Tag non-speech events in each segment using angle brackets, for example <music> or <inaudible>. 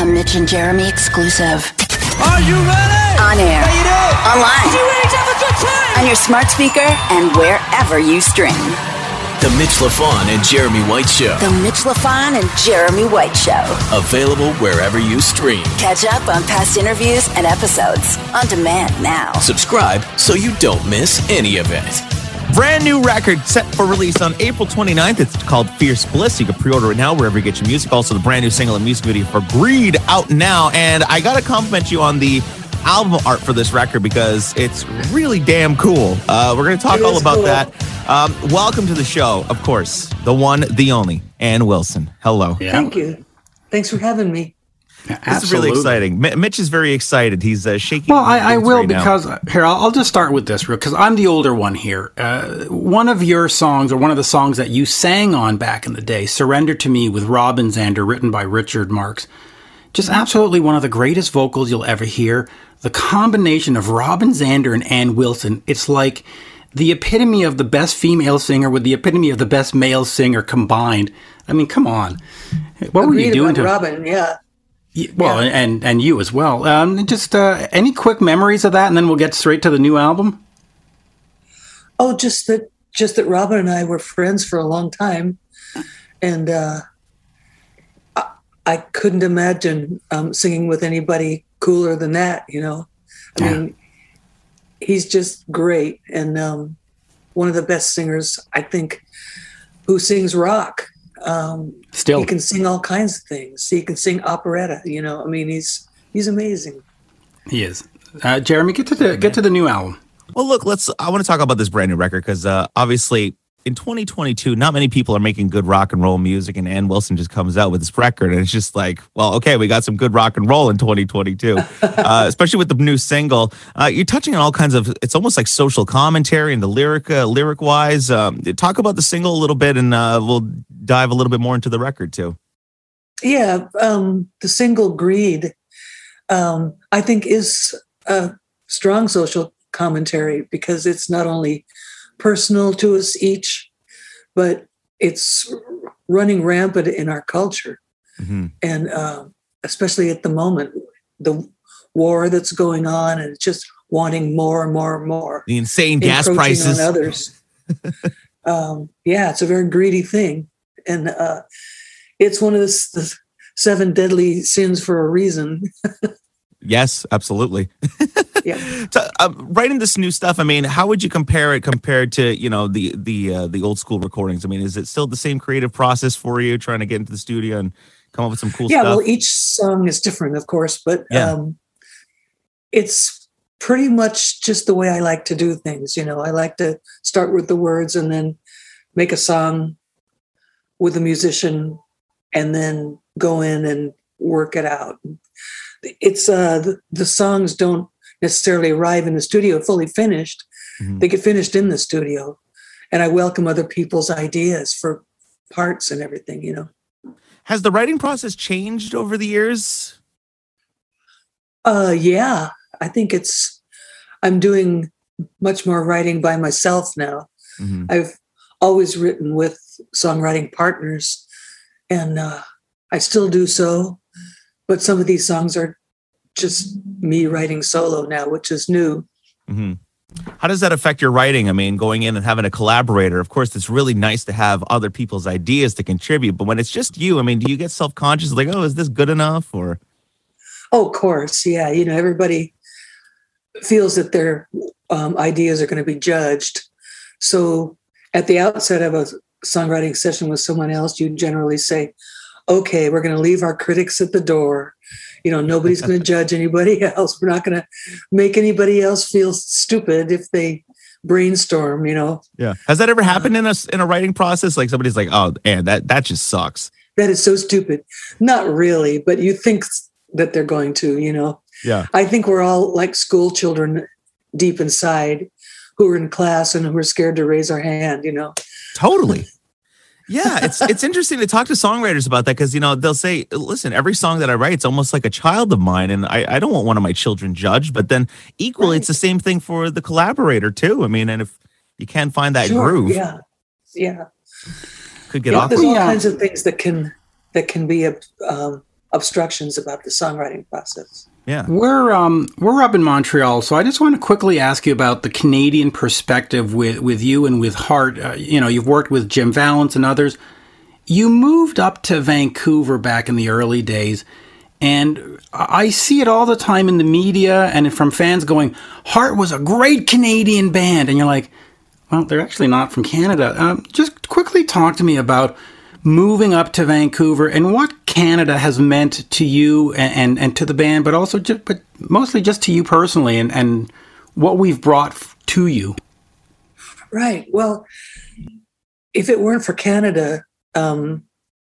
A Mitch and Jeremy exclusive. Are you ready? On air. How Online. you ready to have a good time? On your smart speaker and wherever you stream. The Mitch Lafon and Jeremy White Show. The Mitch Lafon and Jeremy White Show. Available wherever you stream. Catch up on past interviews and episodes on demand now. Subscribe so you don't miss any of it. Brand new record set for release on April 29th. It's called Fierce Bliss. You can pre-order it now wherever you get your music. Also, the brand new single and music video for Greed out now. And I got to compliment you on the album art for this record because it's really damn cool. Uh, we're going to talk It all about cool. that. Um, welcome to the show, of course. The one, the only, Ann Wilson. Hello. Yeah, Thank you. Thanks for having me. This is really exciting. Mi- Mitch is very excited. He's uh, shaking. Well, I, I will right now. because here I'll, I'll just start with this real because I'm the older one here. Uh, one of your songs, or one of the songs that you sang on back in the day, "Surrender to Me" with Robin Zander, written by Richard Marx, just absolutely one of the greatest vocals you'll ever hear. The combination of Robin Zander and Ann Wilson, it's like the epitome of the best female singer with the epitome of the best male singer combined. I mean, come on, what were you doing about to? Robin? Yeah. Well, and and you as well. Um, just uh, any quick memories of that, and then we'll get straight to the new album. Oh, just that. Just that Robin and I were friends for a long time, and uh, I, I couldn't imagine um, singing with anybody cooler than that. You know, I Yeah. mean, he's just great and um, one of the best singers I think who sings rock. Um, Still, he can sing all kinds of things. He can sing operetta. You know, I mean, he's he's amazing. he is. Uh, Jeremy, get to the get to the new album. Well, look, let's. I want to talk about this brand new record because uh, obviously in 2022, not many people are making good rock and roll music, and Ann Wilson just comes out with this record, and it's just like, well, okay, we got some good rock and roll in 2022, <laughs> uh, especially with the new single. Uh, you're touching on all kinds of. It's almost like social commentary and the lyric, uh, lyric wise. Um, talk about the single a little bit, and uh, we'll dive a little bit more into the record too. Yeah, um, the single "Greed," um, I think, is a strong social commentary because it's not only personal to us each, but it's running rampant in our culture, hmm and um, especially at the moment, the war that's going on, and just wanting more and more and more. The insane gas prices. on others. <laughs> um, yeah, it's a very greedy thing, and uh, it's one of the, the seven deadly sins for a reason. <laughs> Yes, absolutely. <laughs> Yeah. <laughs> So, uh, writing this new stuff, I mean, how would you compare it compared to you know the the uh, the old school recordings? I mean, is it still the same creative process for you trying to get into the studio and come up with some cool stuff? yeah, stuff? well, each song is different, of course, but Yeah. um, it's pretty much just the way I like to do things. You know, I like to start with the words and then make a song with a musician, and then go in and work it out. It's uh, the, the songs don't necessarily arrive in the studio fully finished; Mhm. they get finished in the studio, and I welcome other people's ideas for parts and everything. You know. Has the writing process changed over the years? Uh, yeah, I think it's. I'm doing much more writing by myself now. Mhm. I've always written with songwriting partners, and uh, I still do so. But some of these songs are just me writing solo now, which is new. Mhm. How does that affect your writing? I mean, going in and having a collaborator. Of course, it's really nice to have other people's ideas to contribute, but when it's just you, I mean, do you get self conscious? Like, oh, is this good enough? Or Oh, of course, yeah. You know, everybody feels that their um, ideas are going to be judged. So, at the outset of a songwriting session with someone else, you generally say, "Okay, we're going to leave our critics at the door. You know, nobody's going <laughs> to judge anybody <laughs> else. We're not going to make anybody else feel stupid if they brainstorm." You know, yeah, has that ever uh, happened in a in a writing process? Like somebody's like, oh, and that that just sucks. that is so stupid. Not really, but you think that they're going to. You know. Yeah. I think we're all like school children deep inside who are in class and who are scared to raise our hand, you know. Totally. Yeah, it's it's interesting to talk to songwriters about that because you know they'll say, "Listen, every song that I write, it's almost like a child of mine, and I, I don't want one of my children judged." But then equally, it's the same thing for the collaborator too. I mean, and if you can't find that Sure, groove, Yeah. Yeah. could get yeah awkward. there's all Yeah. kinds of things that can that can be a um, obstructions about the songwriting process. Yeah. We're um we're up in Montreal, so I just want to quickly ask you about the Canadian perspective with with you and with Heart. Uh, you know, you've worked with Jim Vallance and others. You moved up to Vancouver back in the early days, and I see it all the time in the media and from fans going, "Heart was a great Canadian band," and you're like, "Well, they're actually not from Canada." Um, just quickly talk to me about moving up to Vancouver and what Canada has meant to you and, and, and to the band, but also just, but mostly just to you personally and, and what we've brought to you. Right. Well, if it weren't for Canada um,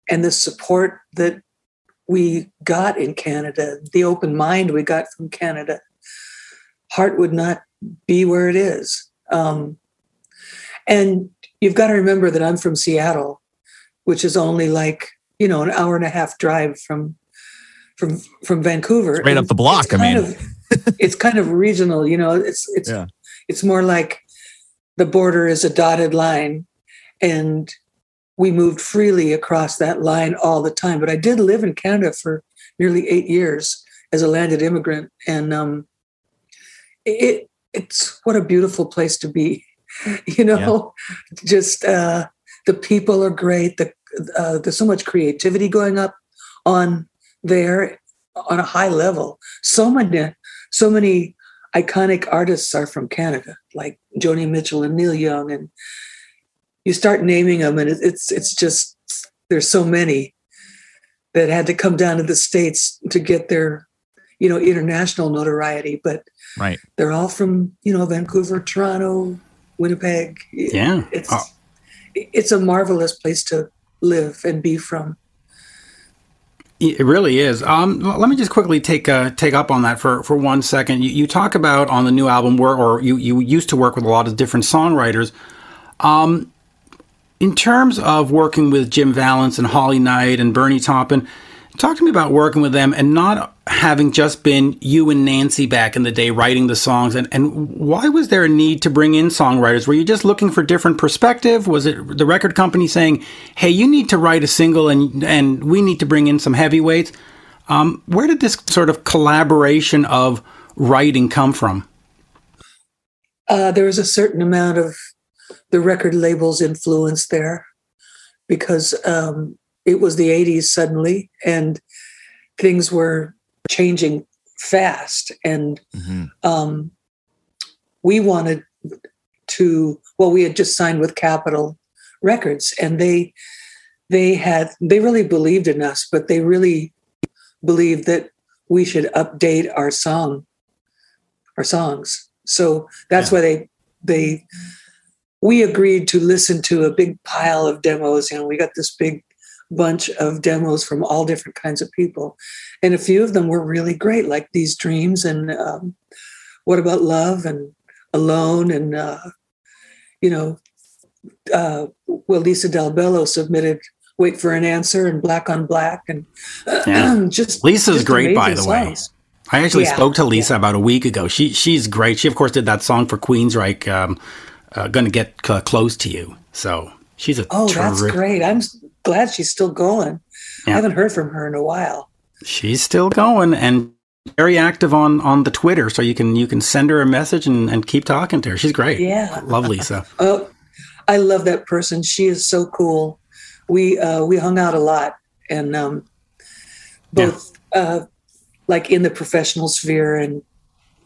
and the support that we got in Canada, the open mind we got from Canada, Heart would not be where it is. Um, and you've got to remember that I'm from Seattle, which is only like you know an hour and a half drive from from from Vancouver. Right up the block. I mean, of, it's kind of regional. You know, it's it's yeah. it's more like the border is a dotted line, and we moved freely across that line all the time. But I did live in Canada for nearly eight years as a landed immigrant, and um, it it's what a beautiful place to be. <laughs> You know, yeah. just uh, the people are great. The uh, there's so much creativity going up on there on a high level. So many, so many iconic artists are from Canada, like Joni Mitchell and Neil Young, and you start naming them, and it's it's just there's so many that had to come down to the states to get their you know international notoriety, but right, they're all from you know Vancouver, Toronto, Winnipeg. Yeah, it's oh. It's a marvelous place to live and be from. It really is. Um, let me just quickly take uh, take up on that for, for one second. You, you talk about on the new album where, or you, you used to work with a lot of different songwriters. Um, in terms of working with Jim Vallance and Holly Knight and Bernie Taupin, talk to me about working with them and not having just been you and Nancy back in the day writing the songs and, and why was there a need to bring in songwriters? Were you just looking for different perspective? Was it the record company saying, Hey, you need to write a single and and we need to bring in some heavyweights? Um, where did this sort of collaboration of writing come from? Uh, there was a certain amount of the record label's influence there because um, it was the 80s suddenly and things were changing fast and mm-hmm. um, we wanted to well we had just signed with capitol records and they they had they really believed in us but they really believed that we should update our song our songs so that's yeah. why they they we agreed to listen to a big pile of demos you know we got this big bunch of demos from all different kinds of people. And a few of them were really great, like These Dreams and um, What About Love and Alone. And, uh, you know, uh, well, Lisa Dalbello submitted Wait for an Answer and Black on Black. And <clears throat> yeah. just Lisa's just great, by the songs. way. I actually Yeah, spoke to Lisa yeah. about a week ago. She she's great. She of course did that song for Queensryche, um, uh, "Gonna Get C- Close to You." So she's a Oh, that's great. I'm glad she's still going. I haven't heard from her in a while. She's still going and very active on on the Twitter. So you can you can send her a message and, and keep talking to her. She's great. Yeah. love Lisa. <laughs> Oh, I love that person. She is so cool. We uh, we hung out a lot, and um, both uh, like in the professional sphere and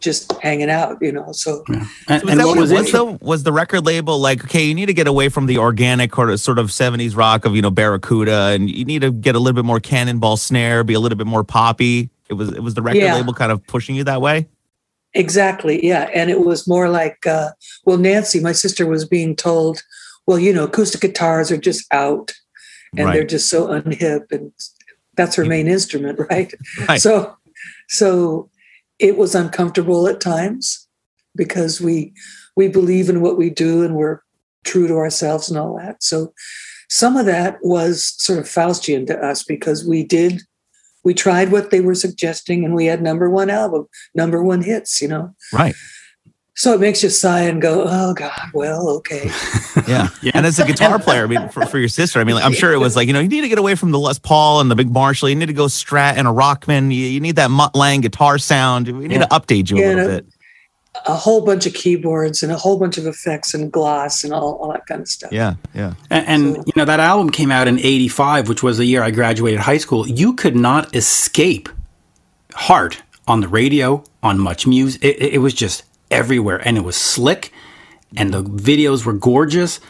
just hanging out. You know, so And, Was and what what was it was it? though? Was the record label like, okay, you need to get away from the organic or sort of 70s rock of, you know, Barracuda and you need to get a little bit more cannonball snare, be a little bit more poppy. It was it was the record Yeah. label kind of pushing you that way? exactly, yeah. And it was more like, uh, well, Nancy, my sister, was being told, well, you know, acoustic guitars are just out, and Right. they're just so unhip, and that's her main instrument, <laughs> right? Right. So, so it was uncomfortable at times because we we believe in what we do and we're true to ourselves and all that. So some of that was sort of Faustian to us because we did we tried what they were suggesting and we had number one album, number one hits, you know. Right. So it makes you sigh and go, "Oh God, well, okay." <laughs> Yeah. And as a guitar player, I mean, for, for your sister, I mean, like, I'm sure it was like, you know, you need to get away from the Les Paul and the big Marshall. You need to go Strat and a Rockman. You, you need that Mutt Lange guitar sound. We need Yeah. to update you a little no. bit. a whole bunch of keyboards and a whole bunch of effects and gloss and all, all that kind of stuff. Yeah. Yeah. And, and you know that album came out in '85, which was the year I graduated high school. You could not escape Heart on the radio, on Much Music. It, it- it was just everywhere, and it was slick, and the videos were gorgeous.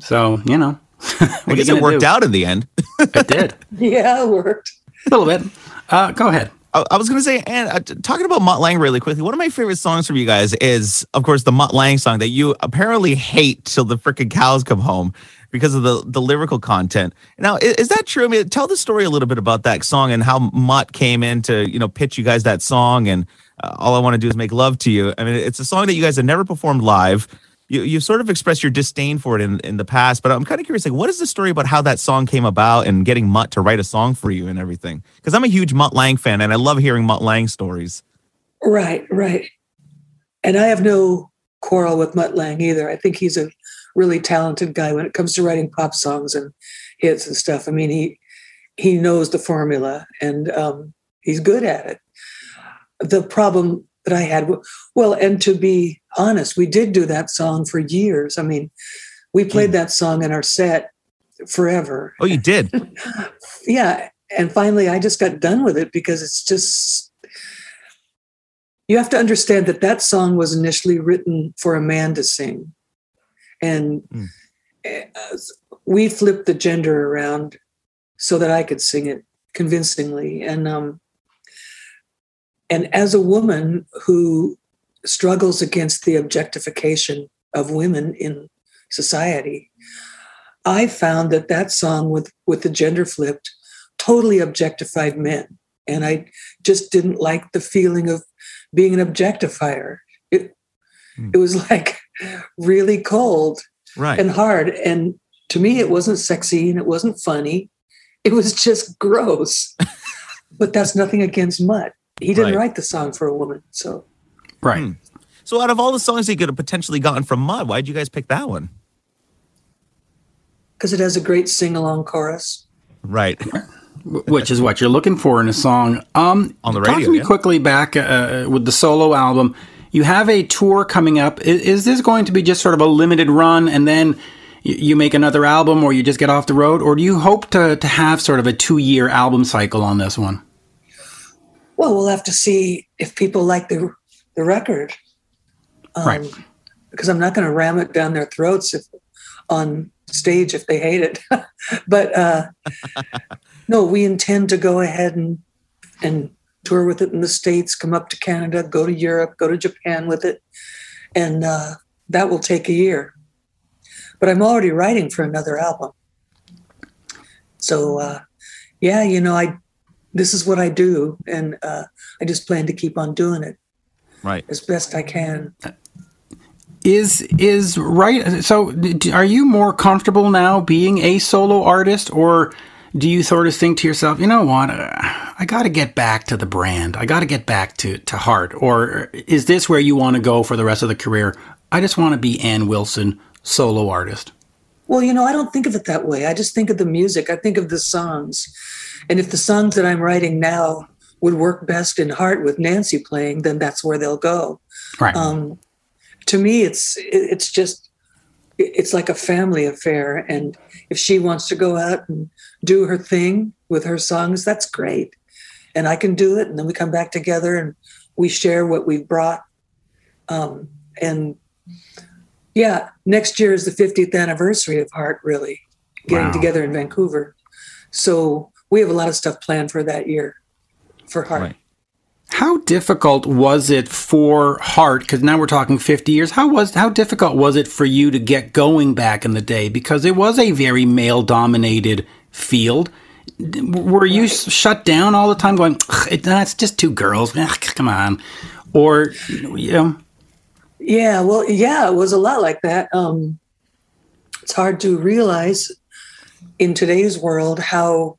So you know, I <laughs> what are guess gonna it worked do? out in the end. It did <laughs> Yeah, it worked. a little bit. Uh, go ahead. I, I was going to say, and uh, talking about Mutt Lange really quickly, one of my favorite songs from you guys is, of course, the Mutt Lange song that you apparently hate till the freaking cows come home because of the, the lyrical content. Now, is, is that true? I mean, tell the story a little bit about that song and how Mutt came in to, you know, pitch you guys that song. And all I want to do is make love to you. I mean, it's a song that you guys have never performed live. You, you've sort of expressed your disdain for it in, in the past, but I'm kind of curious, like, what is the story about how that song came about and getting Mutt to write a song for you and everything? Because I'm a huge Mutt Lange fan and I love hearing Mutt Lange stories. Right, right. And I have no quarrel with Mutt Lange either. I think he's a really talented guy when it comes to writing pop songs and hits and stuff. I mean, he he knows the formula and um, he's good at it. The problem that I had, well, and to be honest, we did do that song for years. I mean, we played that song in our set forever. Oh, you did? <laughs> yeah and finally i just got done with it because it's just you have to understand that that song was initially written for a man to sing and Mm. uh, we flipped the gender around so that i could sing it convincingly and um and as a woman who struggles against the objectification of women in society I found that that song with with the gender flipped totally objectified men, and I just didn't like the feeling of being an objectifier. It Hmm. it was <laughs> like really cold Right. and hard, and to me, it wasn't sexy and it wasn't funny. It was just gross. <laughs> but that's nothing against Mutt. He didn't Right. write the song for a woman, so Right. Hmm. so, out of all the songs he could have potentially gotten from Mutt, why'd you guys pick that one? because it has a great sing along chorus. Right. Which is what you're looking for in a song. Um, On the radio. talk radio, to me yeah. quickly back uh, with the solo album. You have a tour coming up. Is, is this going to be just sort of a limited run, and then you, you make another album, or you just get off the road, or do you hope to to have sort of a two year album cycle on this one? Well, we'll have to see if people like the the record, um, Right. Because I'm not going to ram it down their throats if on stage if they hate it. <laughs> but uh, <laughs> no, we intend to go ahead and and tour with it in the states, come up to Canada, go to Europe, go to Japan with it, and uh, that will take a year. But I'm already writing for another album, so uh, yeah, you know, I this is what I do, and uh, I just plan to keep on doing it Right. as best I can. Is is right? So, d- d- are you more comfortable now being a solo artist, or do you sort of think to yourself, you know what, uh, I got to get back to the brand, I got to get back to to heart, or is this where you want to go for the rest of the career? I just want to be Ann Wilson, solo artist. Well, you know, I don't think of it that way. I just think of the music. I think of the songs. And if the songs that I'm writing now would work best in heart with Nancy playing, then that's where they'll go. Right. Um, to me, it's it's just it's like a family affair. And if she wants to go out and do her thing with her songs, that's great. And I can do it. And then we come back together and we share what we've brought. Um, and yeah, next year is the 50th anniversary of Heart, really getting Wow. together in Vancouver. So we have a lot of stuff planned for that year for Heart. Right. How difficult was it for Heart? Because now we're talking 50 years. How was how difficult was it for you to get going back in the day? Because it was a very male dominated field. Were you s shut down all the time, going, "Ugh, it, that's just two girls? Ugh, come on, or you know, Yeah, well, yeah, it was a lot like that. Um, it's hard to realize in today's world how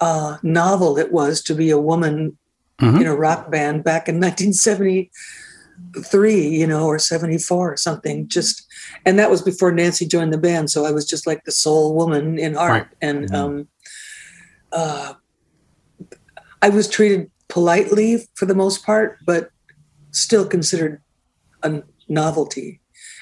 uh, novel it was to be a woman Mhm. in a rock band back in <laughs> 1973, you know, or 74 or something. Just, and that was before Nancy joined the band. So I was just like the sole woman in art. Right. And um, uh, I was treated politely for the most part, but still considered a novelty.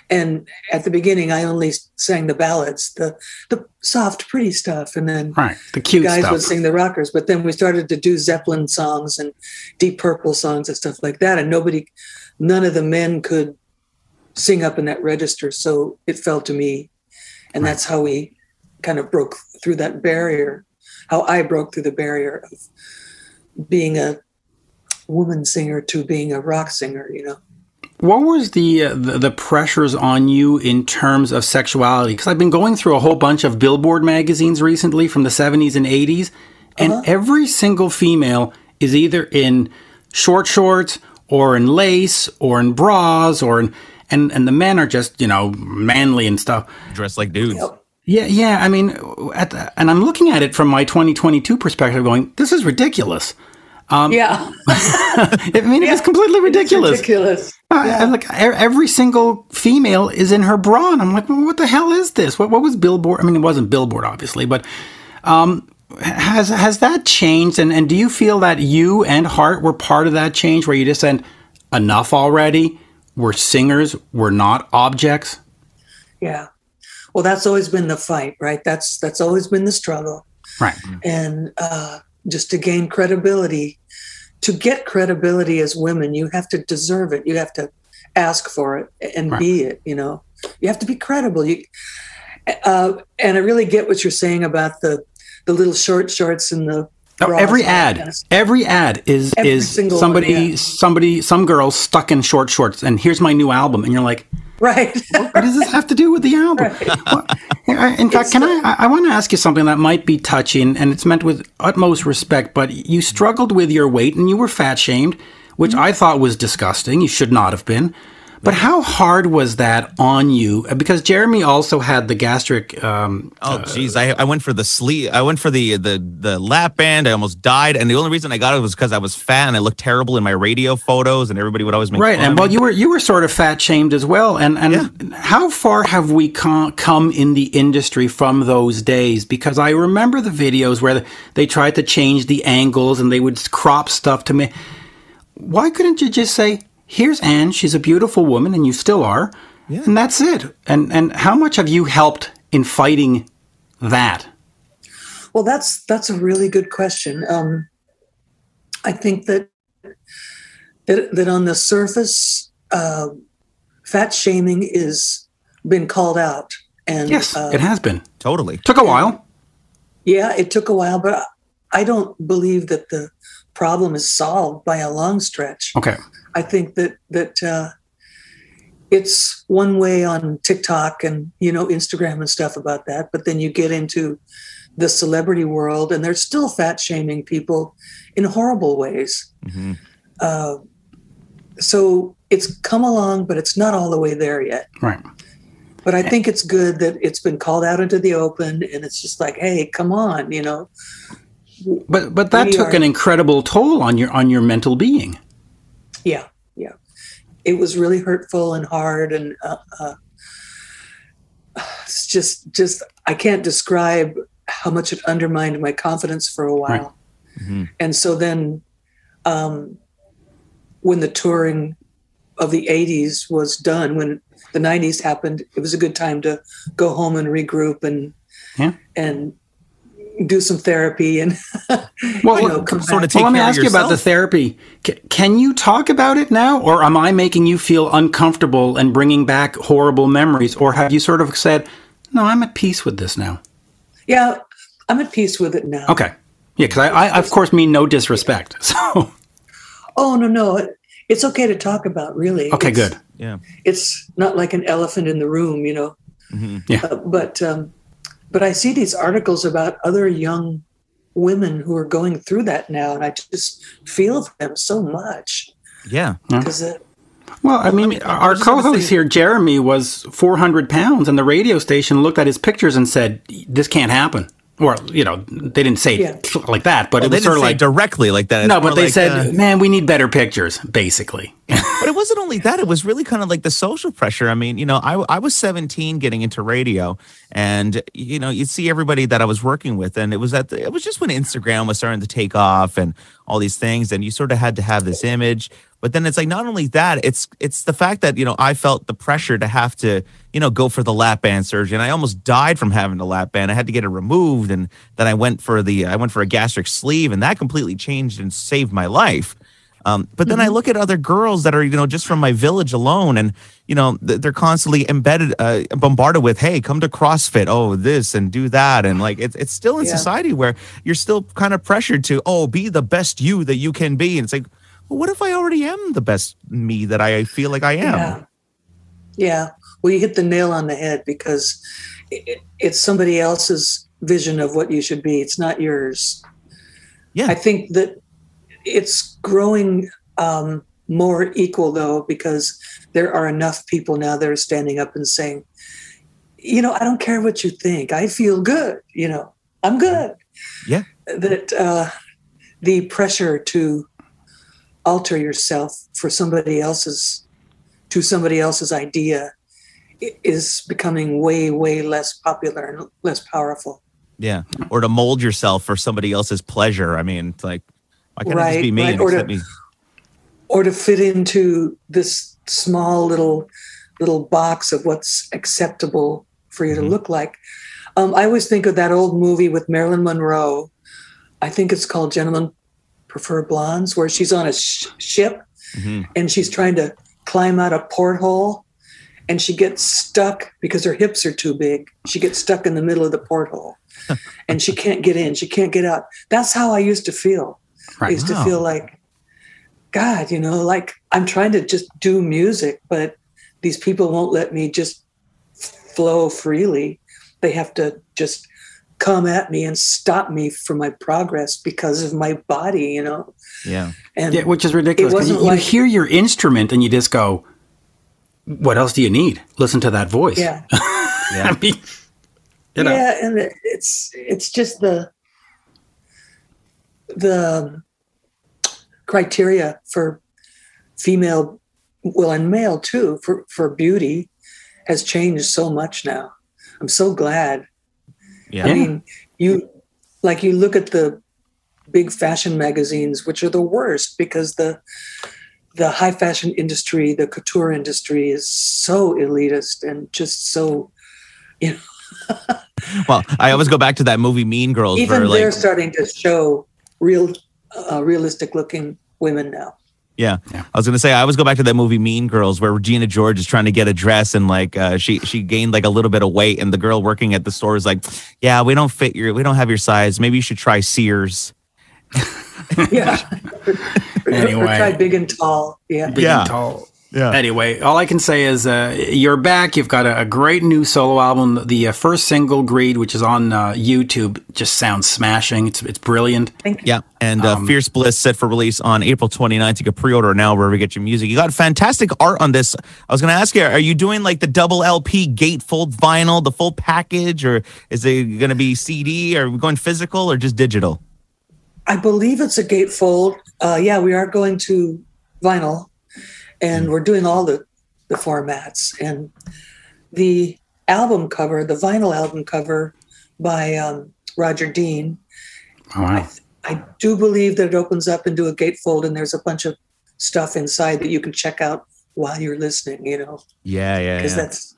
And at the beginning, I only sang the ballads, the the soft, pretty stuff, and then Right. The cute guys stuff. would sing the rockers. But then we started to do Zeppelin songs and Deep Purple songs and stuff like that, and nobody, none of the men could sing up in that register. So it fell to me, and Right. that's how we kind of broke through that barrier. How I broke through the barrier of being a woman singer to being a rock singer. You know. What was the, uh, the the pressures on you in terms of sexuality? Because I've been going through a whole bunch of Billboard magazines recently from the 70s and 80s, and Uh-huh. every single female is either in short shorts or in lace or in bras or in and and the men are just you know manly and stuff. Dressed like dudes. Yep. Yeah, yeah. I mean, at the, and I'm looking at it from my 2022 perspective, going, this is ridiculous. Yeah. <laughs> I mean, it is completely ridiculous. Ridiculous. I- I like every single female is in her bra, and I'm like, well, what the hell is this? What what was Billboard? I mean, it wasn't Billboard, obviously, but um, has has that changed? And and do you feel that you and Heart were part of that change, where you just said enough already? We're singers. We're not objects. Yeah. Well, that's always been the fight, right? That's that's always been the struggle. Right. And uh, just to gain credibility, to get credibility as women, you have to deserve it. You have to ask for it and Right. be it. You know, you have to be credible. You uh, and I really get what you're saying about the the little short shorts and the every and all that ad, kind of every ad is Every is single one, somebody, yeah. somebody, some girl stuck in short shorts, and here's my new album, and you're like, right. what does this have to do with the album? Well, In fact, can I? I- I want to ask you something that might be touching, and it's meant with utmost respect. But you struggled with your weight, and you were fat shamed, which mm-hmm. I thought was disgusting. You should not have been. But how hard was that on you? Because Jeremy also had the gastric. Um, Oh geez, I, I went for the sleeve. I went for the the the lap band. I almost died, and the only reason I got it was because I was fat and I looked terrible in my radio photos, and everybody would always make Right, fun and well, you were you were sort of fat shamed as well. And and how far have we come, come in the industry from those days? Because I remember the videos where they tried to change the angles and they would crop stuff to me. Why couldn't you just say, "Here's Ann. She's a beautiful woman, and you still are," Yeah. and that's it? And and how much have you helped in fighting that? Well, that's that's a really good question. Um, I think that that that on the surface, uh, fat shaming is been called out, and Yes, uh, it has been. totally. Took a while. yeah, it took a while, but I don't believe that the problem is solved by a long stretch. Okay. I think that that uh, it's one way on TikTok and you know Instagram and stuff about that, but then you get into the celebrity world, and they're still fat shaming people in horrible ways. Mhm. Uh, so it's come along, but it's not all the way there yet. Right. But I think it's good that it's been called out into the open, and it's just like, hey, come on, you know. But but that We took are- an incredible toll on your on your mental being. Yeah, yeah. It was really hurtful and hard, and uh, uh, it's just, just I can't describe how much it undermined my confidence for a while. Mhm. And so then, um, when the touring of the '80s was done, when the '90s happened, it was a good time to go home and regroup and Yeah. and do some therapy and <laughs> Well, you know, come sort of back. take well, let me care of ask you about the therapy. C- can you talk about it now, or am I making you feel uncomfortable and bringing back horrible memories, or have you sort of said, "No, I'm at peace with this now"? yeah, I'm at peace with it now. Okay, yeah, because I, I, of course, mean no disrespect. <laughs> So, Oh no, no, it, it's okay to talk about. Really. okay, It's- good. Yeah. It's not like an elephant in the room, you know. Yeah. Uh, but um, but I see these articles about other young women who are going through that now, and I just feel for them so much Yeah. because Well, I mean, our was just gonna co-host here, Jeremy, was 400 pounds, and the radio station looked at his pictures and said, "This can't happen." Or, you know, they didn't say Yeah. it <laughs> like that, but Well, it they was didn't sort of say like directly like that. It's no, but they like, said, uh, "Man, we need better pictures." Basically, <laughs> but it wasn't only that; it was really kind of like the social pressure. I mean, you know, I I was 17 getting into radio, and you know, you'd see everybody that I was working with, and it was at the, it was just when Instagram was starting to take off and all these things, and you sort of had to have this image. But then it's like not only that, it's it's the fact that you know I felt the pressure to have to you know go for the lap band surgery, and I almost died from having the lap band. I had to get it removed, and then I went for the I went for a gastric sleeve, and that completely changed and saved my life. Um, but then I look at other girls that are, you know, just from my village alone, and you know, they're constantly embedded, uh, bombarded with, "Hey, come to CrossFit, oh this and do that," and like it's it's still in Yeah. society where you're still kind of pressured to, oh, be the best you that you can be, and it's like, well, what if I already am the best me that I feel like I am? Yeah. Yeah. Well, you hit the nail on the head because it, it's somebody else's vision of what you should be. It's not yours. Yeah. I think that it's growing um, more equal, though, because there are enough people now that are standing up and saying, you know, I don't care what you think. I feel good. You know, I'm good. Yeah. That uh, the pressure to alter yourself for somebody else's to somebody else's idea is becoming way way less popular and less powerful Yeah. Or to mold yourself for somebody else's pleasure. I mean, it's like, why can't it just Right, be me right. Or to- me? or to fit into this small little little box of what's acceptable for you Mhm. to look like um, i always think of that old movie with marilyn monroe i think it's called gentlemen prefer blondes where she's on a sh- ship Mhm. and she's trying to climb out a porthole and she gets stuck because her hips are too big. She gets stuck in the middle of the porthole <laughs> and she can't get in, she can't get out. That's how I used to feel. I Right. used Wow. to feel like, God, you know, like I'm trying to just do music, but these people won't let me just flow freely. They have to just come at me and stop me from my progress because of my body, you know. Yeah. And Yeah, which is ridiculous. wasn't You, you like- hear your instrument and you just go, "What else do you need? Listen to that voice." yeah. <laughs> Yeah. I mean, you know, yeah and it's it's just the the criteria for female well and male too for for beauty has changed so much now. I'm so glad. Yeah. i mean you like you look at the big fashion magazines which are the worst because the the high fashion industry the couture industry is so elitist and just so you know. <laughs> Well, I always go back to that movie Mean Girls even where they're like starting to show real uh, realistic looking women now yeah. Yeah. I was gonna say I always go back to that movie Mean Girls where Regina George is trying to get a dress and like uh, she she gained like a little bit of weight and the girl working at the store is like, yeah, we don't fit your we don't have your size. Maybe you should try Sears. yeah or, <laughs> Anyway. or try big and tall yeah big Yeah. and tall. Yeah. Anyway, all I can say is uh, you're back. You've got a, a great new solo album. The uh, first single, "Greed," which is on uh, YouTube, just sounds smashing. It's it's brilliant. Yeah. And uh, Um, Fierce Bliss set for release on April 29th. You can pre-order now wherever you get your music. You got fantastic art on this. I was going to ask you, are you doing like the double LP gatefold vinyl, the full package, or is it going to be CD? Are we going physical or just digital? i believe it's a gatefold uh, yeah we are going to vinyl and we're doing all the the formats and the album cover the vinyl album cover by um, roger dean Oh, wow. I do believe that it opens up into a gatefold and there's a bunch of stuff inside that you can check out while you're listening, you know, Yeah, yeah, because yeah. that's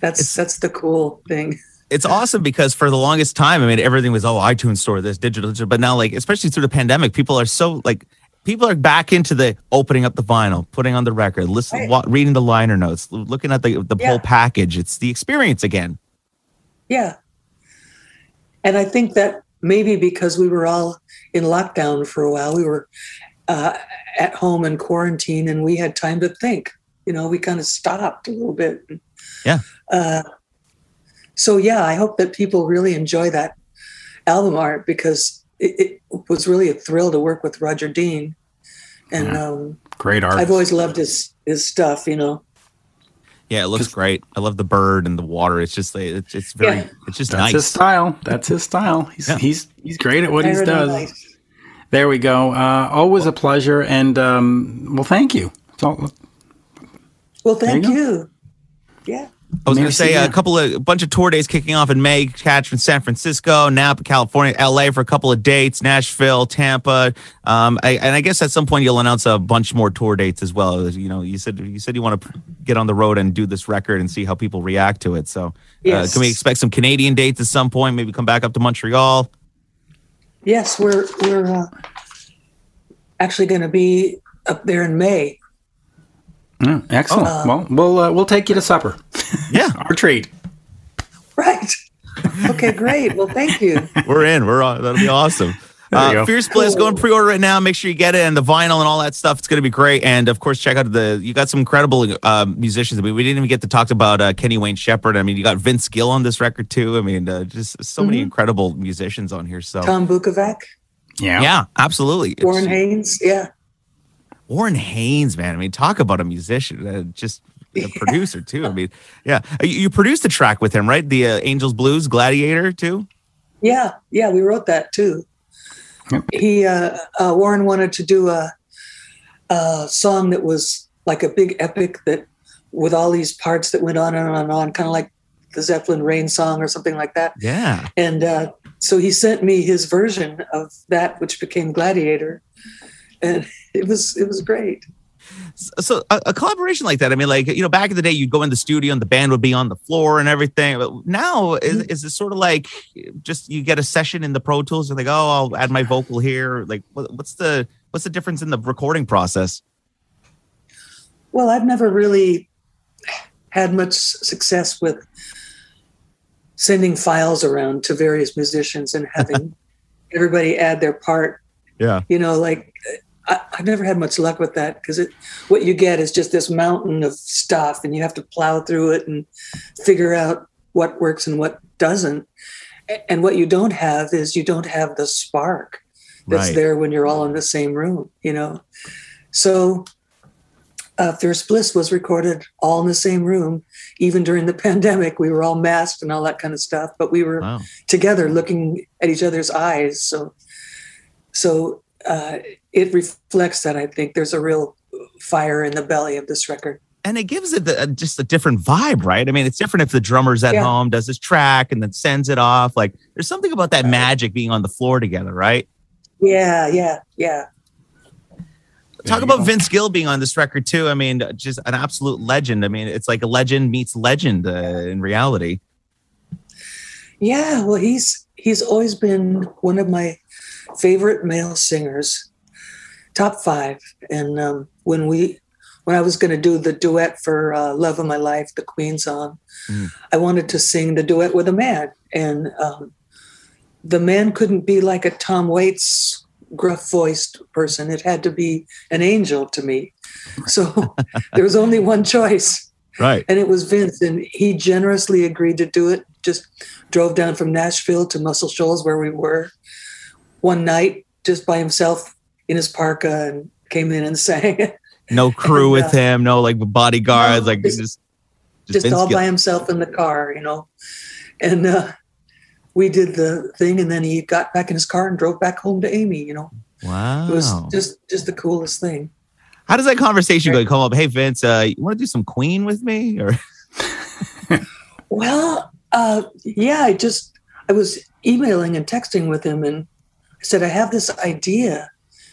that's It's- that's the cool thing. it's awesome because for the longest time, I mean, everything was oh, iTunes store, this digital, digital. but now, like, especially through the pandemic, people are so like, people are back into the opening up the vinyl, putting on the record, listening, Right. reading the liner notes, looking at the the Yeah. whole package. It's the experience again. Yeah. And I think that maybe because we were all in lockdown for a while, we were uh, at home in quarantine and we had time to think. You know, we kind of stopped a little bit. Yeah. Uh, so, yeah, I hope that people really enjoy that album art because it, it was really a thrill to work with Roger Dean. And Yeah. um, Great art. I've always loved his, his stuff, you know. Yeah, it looks great. I love the bird and the water. It's just it's, it's very, Yeah. it's just That's nice. his style. That's his style. He's Yeah. he's he's great at what he does. nice. There we go. Uh, always a pleasure, and um, well, thank you. All, Well, There you thank you. Yeah. I was going to say uh, a couple of a bunch of tour days kicking off in May. Catch in San Francisco, Napa, California, LA for a couple of dates, Nashville, Tampa. Um, I, and I guess at some point you'll announce a bunch more tour dates as well. You know, you said you said you want to get on the road and do this record and see how people react to it. So, uh, can we expect some Canadian dates at some point? Maybe come back up to Montreal. Yes, we're we're uh, actually going to be up there in May. Mm, excellent. Oh. well, we'll uh, we'll take you to supper. Yeah, Our treat. Right. Okay, great. Well, thank you. we're in. We're on. That'll be awesome. There you Uh. Fierce Bliss, go and pre-order right now. Make sure you get it and the vinyl and all that stuff. It's going to be great. And of course, check out the. You got some incredible uh, musicians. I mean, we didn't even get to talk about uh, Kenny Wayne Shepherd. I mean, you got Vince Gill on this record too. I mean, uh, just so many incredible musicians on here. So Tom Bukovac, Yeah. yeah, absolutely. It's- Warren Haynes. Yeah. Warren Haynes, man. I mean, talk about a musician. Uh, just a producer too. I mean, yeah. Uh, You, you produced a track with him, right? The uh, Angels Blues Gladiator too. Yeah. Yeah. We wrote that too. Yep. He, uh, uh, Warren wanted to do a, a song that was like a big epic that with all these parts that went on and on and on, kind of like the Zeppelin Rain song or something like that. Yeah. And uh, so he sent me his version of that, which became Gladiator, and <laughs> it was it was great. So a, a collaboration like that i mean like you know back in the day you'd go in the studio and the band would be on the floor and everything but now is, mm-hmm. is it sort of like just you get a session in the pro tools and like oh i'll add my vocal here like what, what's the what's the difference in the recording process? Well, I've never really had much success with sending files around to various musicians and having <laughs> everybody add their part. yeah. You know, like I've never had much luck with that because it what you get is just this mountain of stuff, and you have to plow through it and figure out what works and what doesn't. And what you don't have is you don't have the spark that's Right. there when you're all in the same room. You know, so uh, Bliss was recorded all in the same room. Even during the <laughs> pandemic, we were all masked and all that kind of stuff, but we were wow together looking at each other's eyes. So, so uh, it reflects that I think there's a real fire in the belly of this record. and it gives it the, uh, just a different vibe right i mean it's different if the drummer's at Yeah. home does his track and then sends it off like there's something about that magic being on the floor together right Yeah, yeah, yeah. Talk about Vince Gill being on this record too. I mean, just an absolute legend. I mean, it's like a legend meets legend uh, in reality. Yeah, well, he's he's always been one of my favorite male singers, top five. And um, when we when I was going to do the duet for uh, "Love of My Life," the Queen song, Mm. I wanted to sing the duet with a man, and um, the man couldn't be like a Tom Waits gruff voiced person. It had to be an angel to me. So <laughs> there was only one choice Right. and it was Vince, and he generously agreed to do it. Just drove down from Nashville to Muscle Shoals, where we were, one night just by himself in his parka, and came in and sang. No <laughs> crew And, with uh, him. No like bodyguards. No, like just- just just all by himself in the car, you know. And uh, we did the thing, and then he got back in his car and drove back home to Amy. You know, Wow. it was just just the coolest thing. How does that conversation go? You come up, hey Vince, uh, you want to do some Queen with me? Or <laughs> Well, uh, yeah, I just I was emailing and texting with him, and Said I have this idea.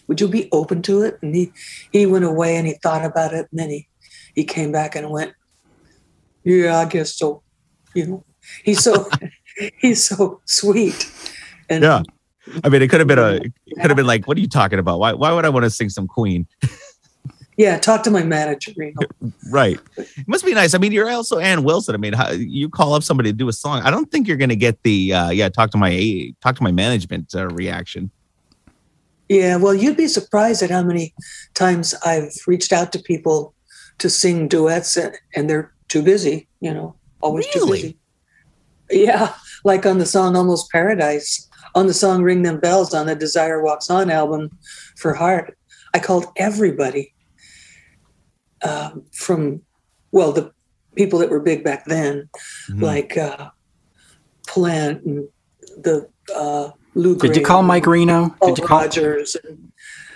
Would you be open to it? And he he went away and he thought about it, and then he he came back and went, Yeah, I guess so. You know, he's so <laughs> he's so sweet. And Yeah. I mean, it could have been a, it could have been like, what are you talking about? Why, why would I want to sing some Queen? <laughs> yeah, talk to my manager. You know, Right. It must be nice. I mean, you're also Ann Wilson. I mean, how, you call up somebody to do a song. I don't think you're going to get the, uh, yeah, talk to my, talk to my management uh, reaction. Yeah, well, you'd be surprised at how many times I've reached out to people to sing duets and, and they're too busy, you know, always Really? too busy. Yeah, like on the song Almost Paradise, on the song Ring Them Bells on the Desire Walks On album for Heart. I called everybody um, from, well, the people that were big back then, Mhm. like uh, Plant and the uh, Lou Did you call Mike Reno? Paul Did you call? Rodgers. And,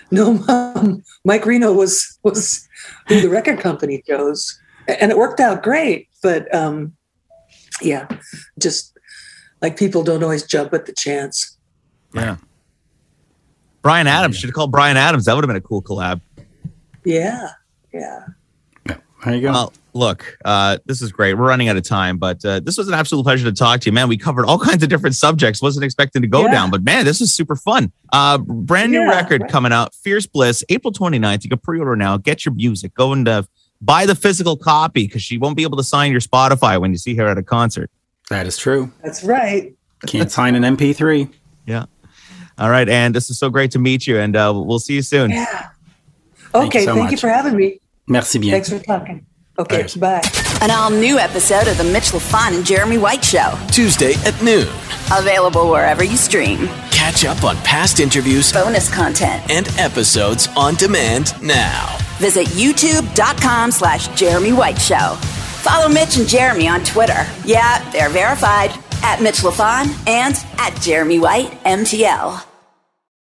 no, <laughs> um, Mike Reno was was who the record company chose. and it worked out great. But um, yeah, just like people don't always jump at the chance. Yeah. Bryan Adams should have called Bryan Adams. That would have been a cool collab. Yeah, yeah. There you go. Well, look, uh, this is great. We're running out of time, but uh, this was an absolute pleasure to talk to you, man. We covered all <laughs> kinds of different subjects. Wasn't expecting to go Yeah. down, but man, this was super fun. Uh, brand new Yeah, record right. coming out, Fierce Bliss, April 29th. You can pre-order now. Get your music. Go and uh, buy the physical copy because she won't be able to sign your Spotify when you see her at a concert. that is true. That's right. Can't sign an MP3. Yeah. All right, and this is so great to meet you, and uh, we'll see you soon. Yeah. Thank you Okay, so thank you for having me. Merci bien. Thanks for talking. Okay, Thanks. bye. An all new episode of The Mitch Lafon and Jeremy White Show. Tuesday at noon. Available wherever you stream. Catch up on past interviews Bonus content. and episodes on demand now. Visit youtube.com slash Jeremy White Show. Follow Mitch and Jeremy on Twitter. Yeah, they're verified at Mitch Lafon and at Jeremy White MTL.